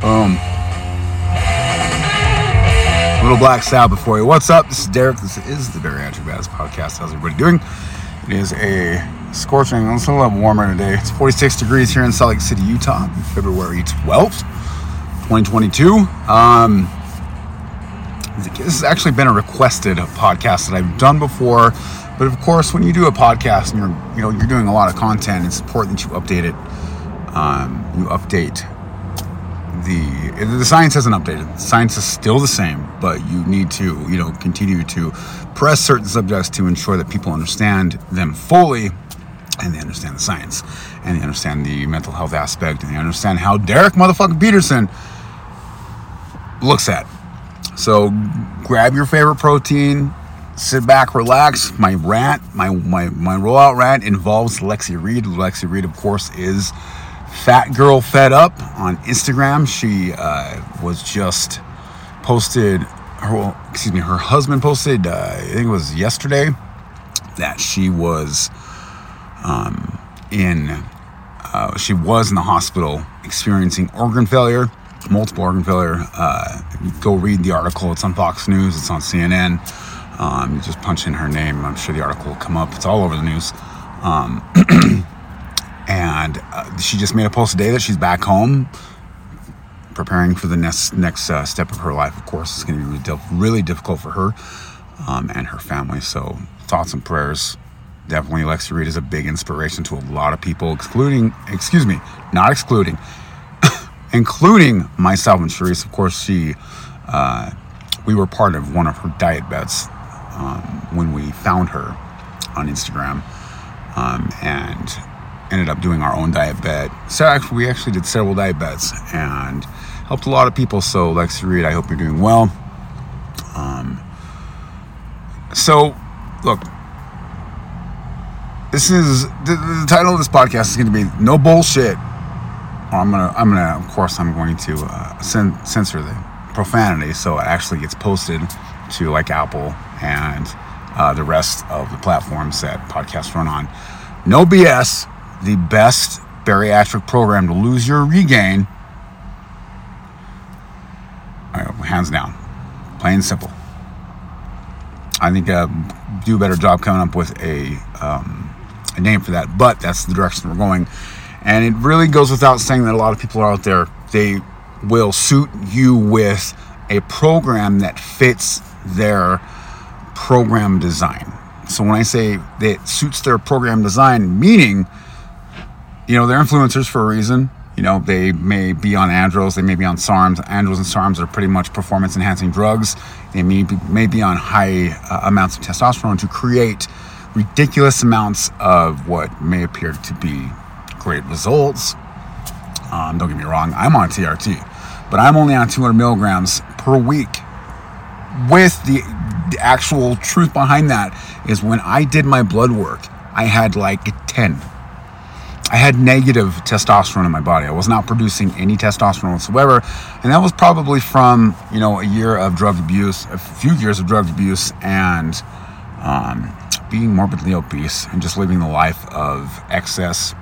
Boom. Little Black Sabbath for you. What's up? This is Derek. This is the Bariatric Badass Podcast. How's everybody doing? It is a scorching, it's a little warmer today. It's 46 degrees here in Salt Lake City, Utah, February 12th, 2022. Um, this has actually been a requested podcast that I've done before, but of course, when you do a podcast and you're, you know, you're doing a lot of content, it's important that you update it. Um, you update the the science hasn't updated. The science is still the same, but you need to, you know, continue to press certain subjects to ensure that people understand them fully and they understand the science and they understand the mental health aspect and they understand how Derek motherfucking Peterson looks at. So grab your favorite protein, sit back, relax. My rant, my my my rollout rant involves Lexi Reed. Lexi Reed, of course, is Fat Girl Fed Up on Instagram. She uh, was just posted. Her, excuse me. Her husband posted. Uh, I think it was yesterday that she was um, in. Uh, she was in the hospital experiencing organ failure, multiple organ failure. Uh, go read the article. It's on Fox News. It's on CNN. Um, just punch in her name. I'm sure the article will come up. It's all over the news. Um, and uh, she just made a post today that she's back home preparing for the next next uh, step of her life of course. It's going to be really, really, difficult for her um, and her family. So thoughts and prayers. Definitely lexi reed is a big inspiration to a lot of people excluding excuse me not excluding including myself and Charisse. Of course, she, uh, we were part of one of her diet bets um, when we found her on Instagram, um, and ended up doing our own diet bet. So actually, we actually did several diet bets and helped a lot of people. So Lexi Reed, I hope you're doing well. Um, so look, this is the, the title of this podcast is going to be "No Bullshit." I'm gonna, I'm gonna, of course, I'm going to uh, cen- censor the profanity, so it actually gets posted to like Apple and uh, the rest of the platforms that podcasts run on. No BS the best bariatric program to lose your regain. Right, hands down, plain and simple. I think uh, do a better job coming up with a um, a name for that, but that's the direction we're going. And it really goes without saying that a lot of people are out there. They will suit you with a program that fits their program design. So when I say that suits their program design, meaning you know, they're influencers for a reason. You know, they may be on andros, they may be on SARMs. Andros and SARMs are pretty much performance enhancing drugs. They may be, may be on high uh, amounts of testosterone to create ridiculous amounts of what may appear to be great results. Um, don't get me wrong, I'm on TRT, but I'm only on 200 milligrams per week. With the, the actual truth behind that is when I did my blood work, I had like 10 I had negative testosterone in my body. I was not producing any testosterone whatsoever. And that was probably from, you know, a year of drug abuse, a few years of drug abuse, and um, being morbidly obese and just living the life of excess.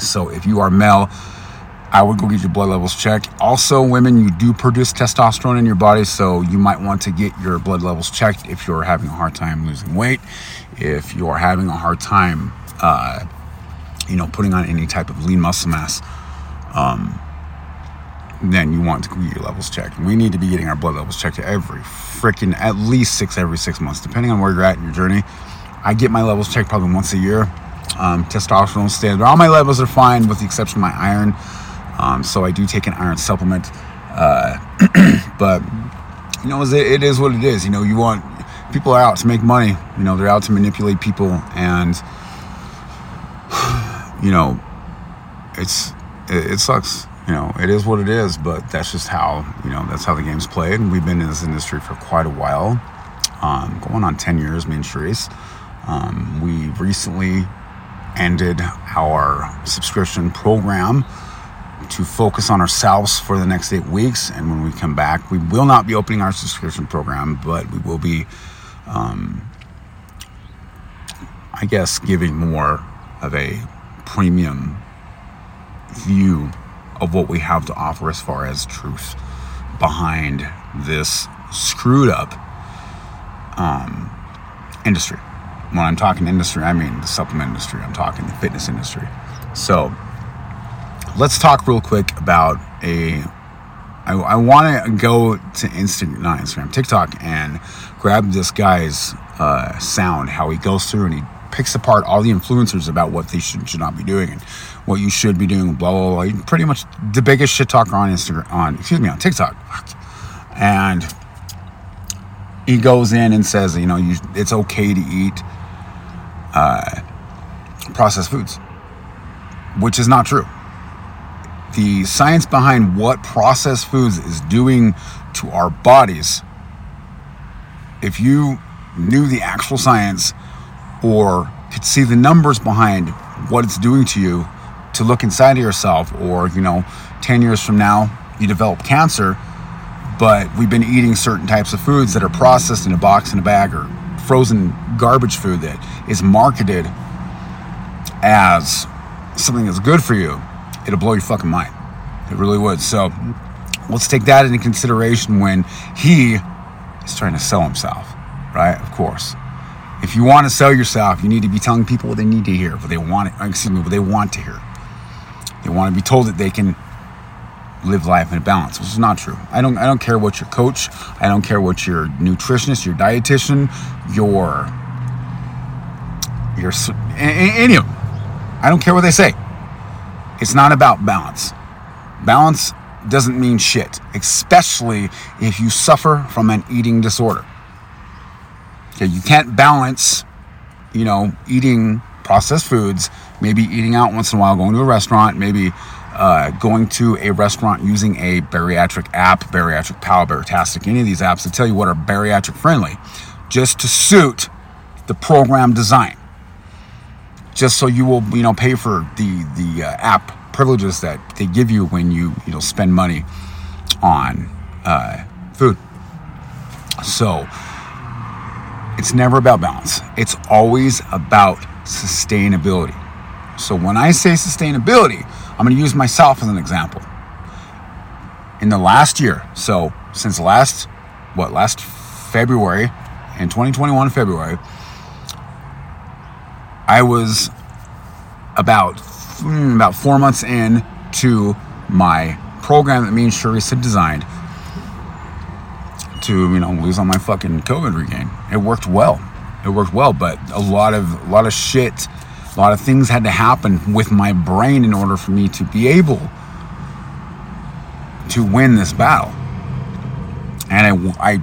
So if you are male, I would go get your blood levels checked. Also, women, you do produce testosterone in your body, so you might want to get your blood levels checked if you're having a hard time losing weight, if you're having a hard time. Uh, you know, putting on any type of lean muscle mass, um, then you want to get your levels checked. We need to be getting our blood levels checked every freaking at least six every six months, depending on where you're at in your journey. I get my levels checked probably once a year. Um, testosterone standard. All my levels are fine with the exception of my iron. Um, so I do take an iron supplement. Uh, but you know, it is what it is. You know, you want people are out to make money. You know, they're out to manipulate people and you know, it's it, it, sucks. You know, it is what it is, but that's just how you know that's how the game's played. And we've been in this industry for quite a while, um, going on ten years. Me and Charisse. Um, we recently ended our subscription program to focus on ourselves for the next eight weeks. And when we come back, we will not be opening our subscription program, but we will be, um, I guess, giving more of a premium view of what we have to offer as far as truth behind this screwed up um, industry. When I'm talking industry, I mean the supplement industry, I'm talking the fitness industry. So let's talk real quick about a. I, I want to go to Instagram, not Instagram, TikTok, and grab this guy's uh, sound, how he goes through and he picks apart all the influencers about what they should, should not be doing and what you should be doing, blah, blah, blah. Pretty much the biggest shit talker on Instagram, on, excuse me, on TikTok. And he goes in and says, you know, you, it's okay to eat uh, processed foods, which is not true. The science behind what processed foods is doing to our bodies, if you knew the actual science or could see the numbers behind what it's doing to you, to look inside of yourself, or, you know, 10 years from now, you develop cancer, but we've been eating certain types of foods that are processed in a box in a bag or frozen garbage food that is marketed as something that's good for you, it'll blow your fucking mind. It really would. So let's take that into consideration when he is trying to sell himself, right? Of course. If you want to sell yourself, you need to be telling people what they need to hear, what they want, excuse me, what they want to hear. They want to be told that they can live life in balance, which is not true. I don't I don't care what your coach, I don't care what your nutritionist, your dietitian, your your any of them. I don't care what they say. It's not about balance. Balance doesn't mean shit, especially if you suffer from an eating disorder. Okay, you can't balance, you know, eating processed foods, maybe eating out once in a while, going to a restaurant, maybe uh, going to a restaurant using a bariatric app, bariatric pal, baritastic, any of these apps that tell you what are bariatric friendly, just to suit the program design. Just so you will, you know, pay for the the uh, app privileges that they give you when you, you know, spend money on uh, food. So it's never about balance. It's always about sustainability. So when I say sustainability, I'm going to use myself as an example. In the last year, so since last, what, last February, in 2021 February, I was about hmm, about four months in to my program that me and Sharice had designed to you know lose all my fucking COVID regain. It worked well. It worked well, but a lot of a lot of shit a lot of things had to happen with my brain in order for me to be able to win this battle. And I, I,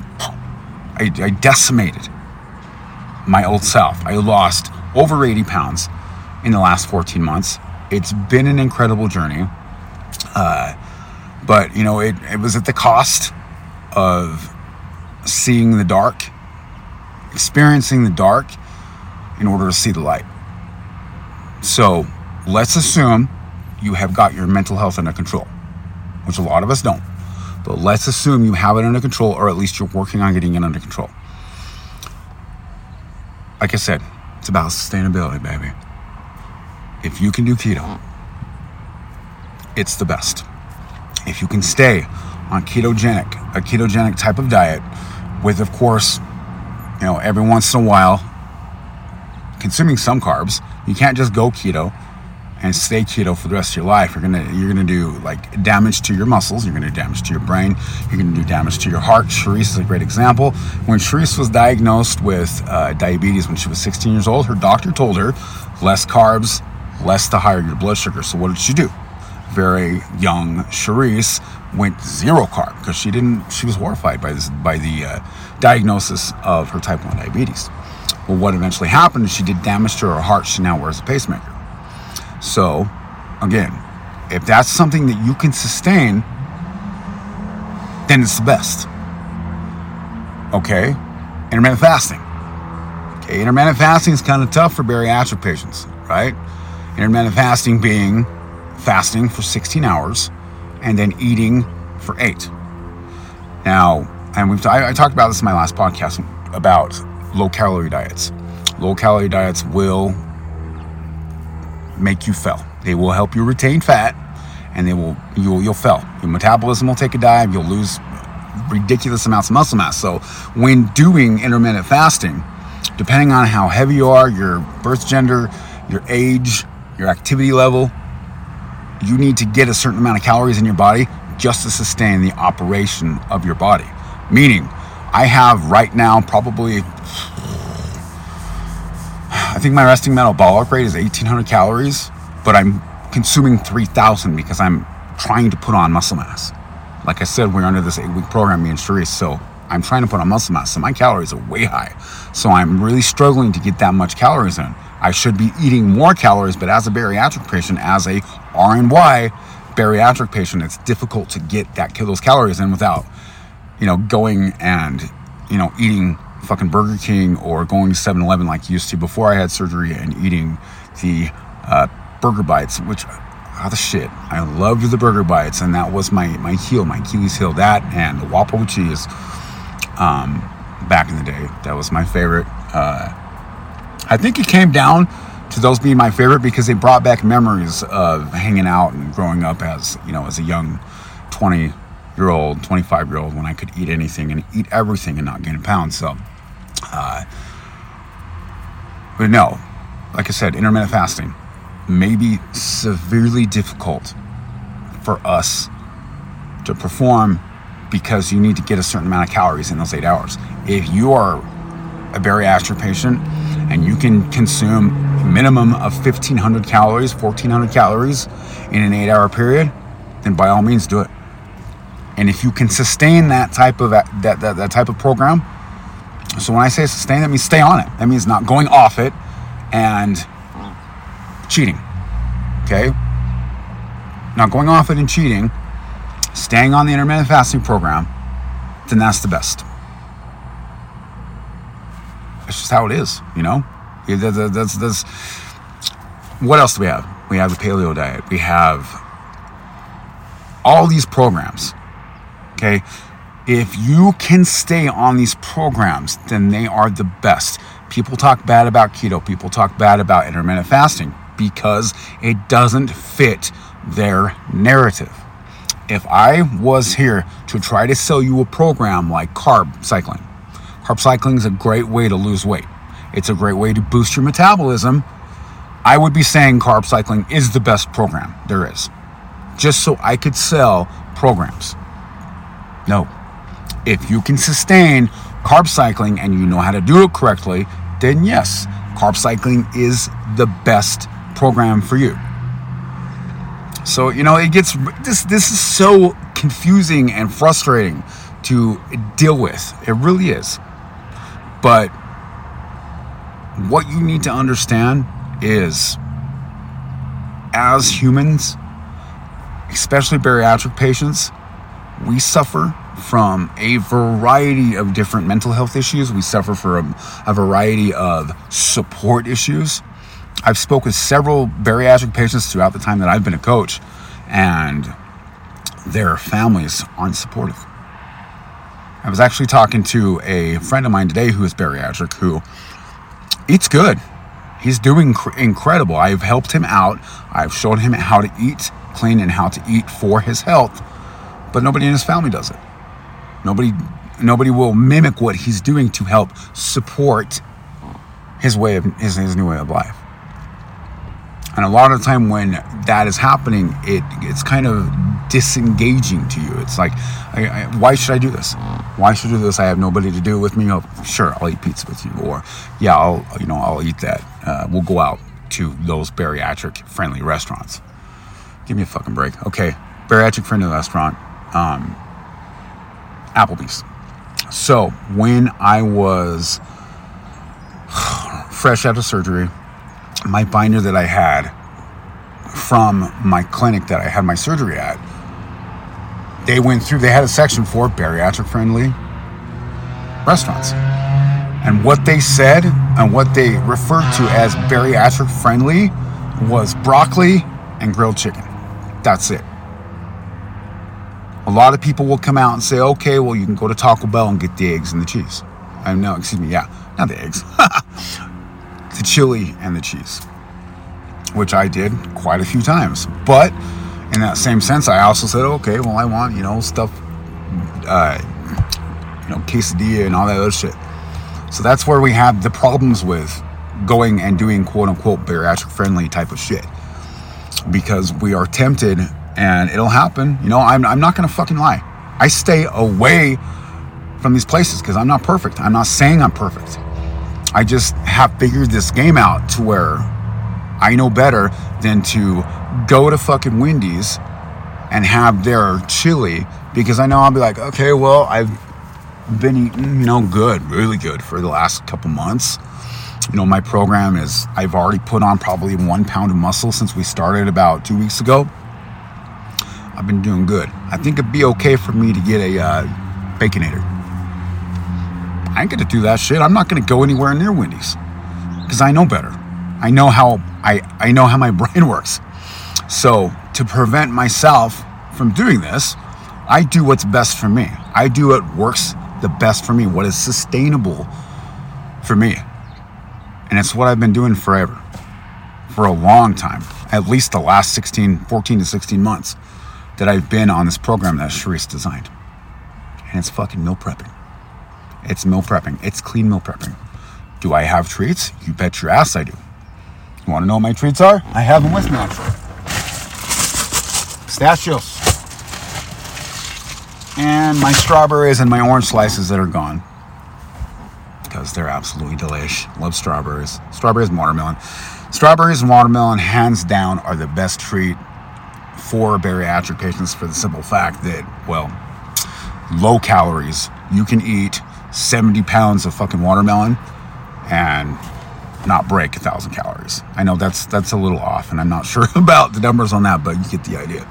I, I decimated my old self. I lost over 80 pounds in the last 14 months. It's been an incredible journey. Uh, but, you know, it, it was at the cost of seeing the dark, experiencing the dark in order to see the light. So let's assume you have got your mental health under control, which a lot of us don't. But let's assume you have it under control, or at least you're working on getting it under control. Like I said, it's about sustainability, baby. If you can do keto, it's the best. If you can stay on ketogenic, a ketogenic type of diet, with, of course, you know, every once in a while, consuming some carbs, you can't just go keto and stay keto for the rest of your life. You're gonna you're gonna do like damage to your muscles. You're gonna do damage to your brain. You're gonna do damage to your heart. Sharice is a great example. When Sharice was diagnosed with uh, diabetes when she was 16 years old, her doctor told her less carbs, less to higher your blood sugar. So what did she do? Very young Sharice went zero carb because she didn't. She was horrified by this by the uh, diagnosis of her type 1 diabetes. Well, what eventually happened is she did damage to her heart. She now wears a pacemaker. So, again, if that's something that you can sustain, then it's the best. Okay? Intermittent fasting. Okay, intermittent fasting is kind of tough for bariatric patients, right? Intermittent fasting being fasting for 16 hours and then eating for eight. Now, and we've I, I talked about this in my last podcast about low calorie diets. Low calorie diets will make you fail. They will help you retain fat and they will you'll you'll fail. Your metabolism will take a dive. You'll lose ridiculous amounts of muscle mass. So when doing intermittent fasting, depending on how heavy you are, your birth gender, your age, your activity level, you need to get a certain amount of calories in your body just to sustain the operation of your body. Meaning, I have right now probably, I think my resting metabolic rate is 1800 calories, but I'm consuming 3000 because I'm trying to put on muscle mass. Like I said, we're under this eight week program, me and Sharice, so I'm trying to put on muscle mass. So my calories are way high. So I'm really struggling to get that much calories in. I should be eating more calories, but as a bariatric patient, as a RNY bariatric patient, it's difficult to get that those calories in without, you know, going and, you know, eating fucking Burger King or going to 7-Eleven like used to before I had surgery and eating the uh, burger bites, which oh the shit. I loved the burger bites, and that was my my heel, my Achilles heel. That and the with cheese. Um, back in the day, that was my favorite. Uh, I think it came down to those being my favorite because they brought back memories of hanging out and growing up as you know as a young 20 year old 25 year old when i could eat anything and eat everything and not gain a pound. So uh, but no like i said intermittent fasting may be severely difficult for us to perform because you need to get a certain amount of calories in those eight hours. If you are a bariatric patient and you can consume minimum of 1500 calories 1400 calories in an eight hour period then by all means do it. And if you can sustain that type of that, that, that type of program so when i say sustain that means stay on it. That means not going off it and cheating okay? Not going off it and cheating staying on the intermittent fasting program then that's the best it's just how it is, you know. That's that's what else do we have? We have the paleo diet. We have all these programs. Okay, if you can stay on these programs, then they are the best. People talk bad about keto. People talk bad about intermittent fasting because it doesn't fit their narrative. If I was here to try to sell you a program like carb cycling, Carb cycling is a great way to lose weight. It's a great way to boost your metabolism. I would be saying carb cycling is the best program there is, just so I could sell programs. No. If you can sustain carb cycling and you know how to do it correctly, then yes, carb cycling is the best program for you. So, you know, it gets this this is so confusing and frustrating to deal with. It really is. But what you need to understand is as humans, especially bariatric patients, we suffer from a variety of different mental health issues. We suffer from a variety of support issues. I've spoken with several bariatric patients throughout the time that I've been a coach, and their families aren't supportive. I was actually talking to a friend of mine today who is bariatric who eats good. He's doing cr- incredible. I've helped him out. I've shown him how to eat clean and how to eat for his health. But nobody in his family does it. Nobody nobody will mimic what he's doing to help support his way of his, his new way of life. And a lot of the time when that is happening, it it's kind of disengaging to you. It's like, I, I, why should I do this? Why should I do this? I have nobody to do it with me. Oh, sure, I'll eat pizza with you, or yeah, I'll you know I'll eat that. Uh, we'll go out to those bariatric friendly restaurants. Give me a fucking break. Okay, bariatric friendly restaurant, um, Applebee's. So when I was fresh out of surgery my binder that I had from my clinic that I had my surgery at, they went through, they had a section for bariatric friendly restaurants. And what they said and what they referred to as bariatric friendly was broccoli and grilled chicken. That's it. A lot of people will come out and say, okay, well, you can go to Taco Bell and get the eggs and the cheese. I know, excuse me, yeah, not the eggs. the chili and the cheese, which I did quite a few times. But in that same sense, I also said, okay, well, I want, you know, stuff, uh, you know, quesadilla and all that other shit. So that's where we have the problems with going and doing quote unquote bariatric friendly type of shit. Because we are tempted and it'll happen. You know, I'm, I'm not going to fucking lie. I stay away from these places because I'm not perfect. I'm not saying I'm perfect. I just have figured this game out to where I know better than to go to fucking Wendy's and have their chili because I know I'll be like, okay, well, I've been eating, you know, good, really good for the last couple months. You know, my program is, I've already put on probably one pound of muscle since we started about two weeks ago. I've been doing good. I think it'd be okay for me to get a uh, Baconator. I ain't gonna do that shit. I'm not gonna go anywhere near Wendy's because I know better. I know how I, I know how my brain works. So to prevent myself from doing this, I do what's best for me. I do what works the best for me, what is sustainable for me. And it's what I've been doing forever, for a long time, at least the last 16, 14 to 16 months that I've been on this program that Sharice designed. And it's fucking meal prepping. It's meal prepping. It's clean meal prepping. Do I have treats? You bet your ass I do. You want to know what my treats are? I have them with me actually. Pistachios. And my strawberries and my orange slices that are gone. Because they're absolutely delish. Love strawberries. Strawberries and watermelon. Strawberries and watermelon, hands down, are the best treat for bariatric patients for the simple fact that, well, low calories. You can eat 70 pounds of fucking watermelon and not break a thousand calories. I know that's that's a little off, and I'm not sure about the numbers on that, but you get the idea.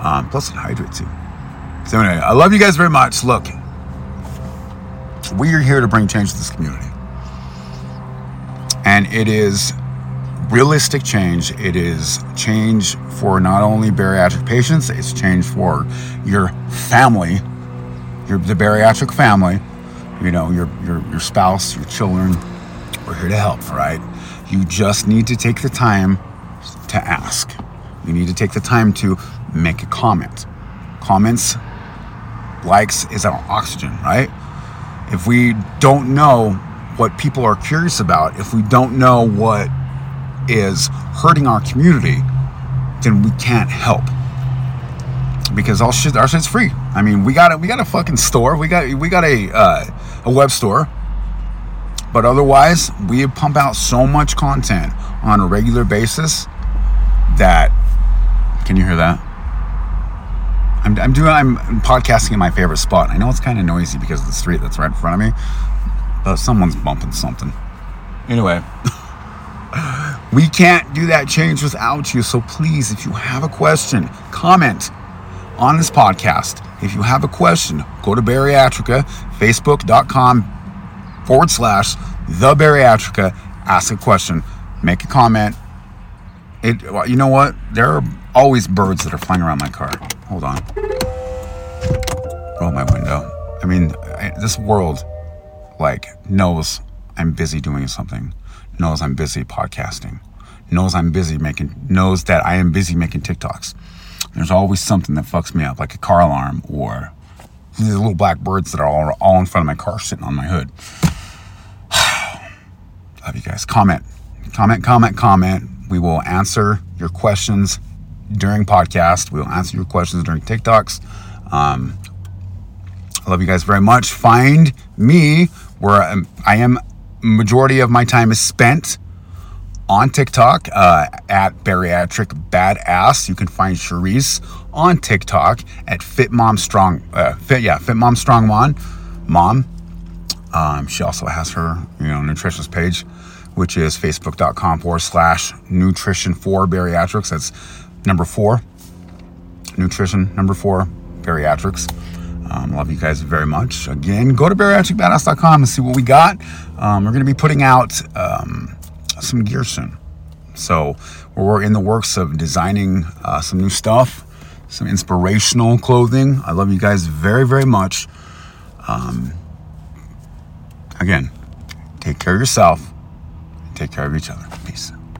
Um, plus, it hydrates you. So anyway, I love you guys very much. Look, we are here to bring change to this community, and it is realistic change. It is change for not only bariatric patients; it's change for your family, your the bariatric family. You know, your your your spouse, your children we're here to help, right? You just need to take the time to ask. You need to take the time to make a comment. Comments, likes is our oxygen, right? If we don't know what people are curious about, if we don't know what is hurting our community, then we can't help. Because all shit, our shit's free. I mean, we got a, we got a fucking store. We got we got a uh, a web store but otherwise, we pump out so much content on a regular basis that. Can you hear that? I'm, I'm doing. I'm podcasting in my favorite spot. I know it's kind of noisy because of the street that's right in front of me, but someone's bumping something. Anyway, we can't do that change without you. So please, if you have a question, comment on this podcast. If you have a question, go to Bariatrica, facebook.com forward slash the bariatrica. Ask a question, make a comment. It, you know what? There are always birds that are flying around my car. Hold on. Roll my window. I mean, I, this world, like, knows I'm busy doing something, knows I'm busy podcasting, knows I'm busy making, knows that I am busy making TikToks. There's always something that fucks me up, like a car alarm or these little black birds that are all, all in front of my car sitting on my hood. Love you guys. Comment, comment, comment, comment. We will answer your questions during podcast. We will answer your questions during TikToks. Um, I love you guys very much. Find me where I am. Majority of my time is spent on TikTok uh, at bariatric badass. You can find Cherise on TikTok at Fit Mom Strong. Uh, fit yeah, Fit Mom Strong Mom. Mom. Um, she also has her, you know, nutritionist page, which is facebook.com forward slash nutrition for bariatrics. That's number four, nutrition number four, bariatrics. Um, love you guys very much. Again, go to bariatricbadass.com and see what we got. Um, we're going to be putting out um, some gear soon. So we're in the works of designing uh, some new stuff, some inspirational clothing. I love you guys very, very much. Um, again, take care of yourself, take care of each other.